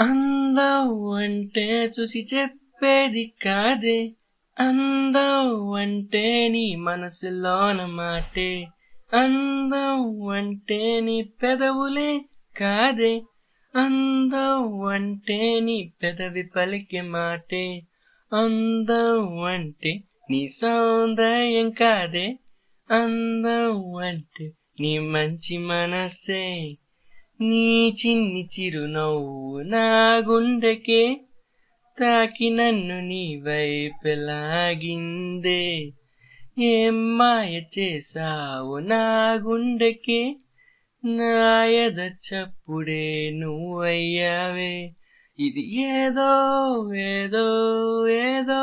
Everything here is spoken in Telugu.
అందం అంటే చూసి చెప్పేది కాదే. అందం అంటే నీ మనసులోన మాటే. అందం అంటే నీ పెదవులే కాదే. అందం అంటే నీ పెదవి పలికి మాటే. అందం అంటే నీ సౌందర్యం కాదే. అందం అంటే నీ మంచి మనసే. నీ చిన్ని చిరునవ్వు నా గుండెకే తాకి నన్ను నీ వైపెలాగిందే ఏం మాయ చేసావు నా గుండెకే? నాయద చప్పుడే నువ్వయ్యావే. ఇది ఏదో ఏదో ఏదో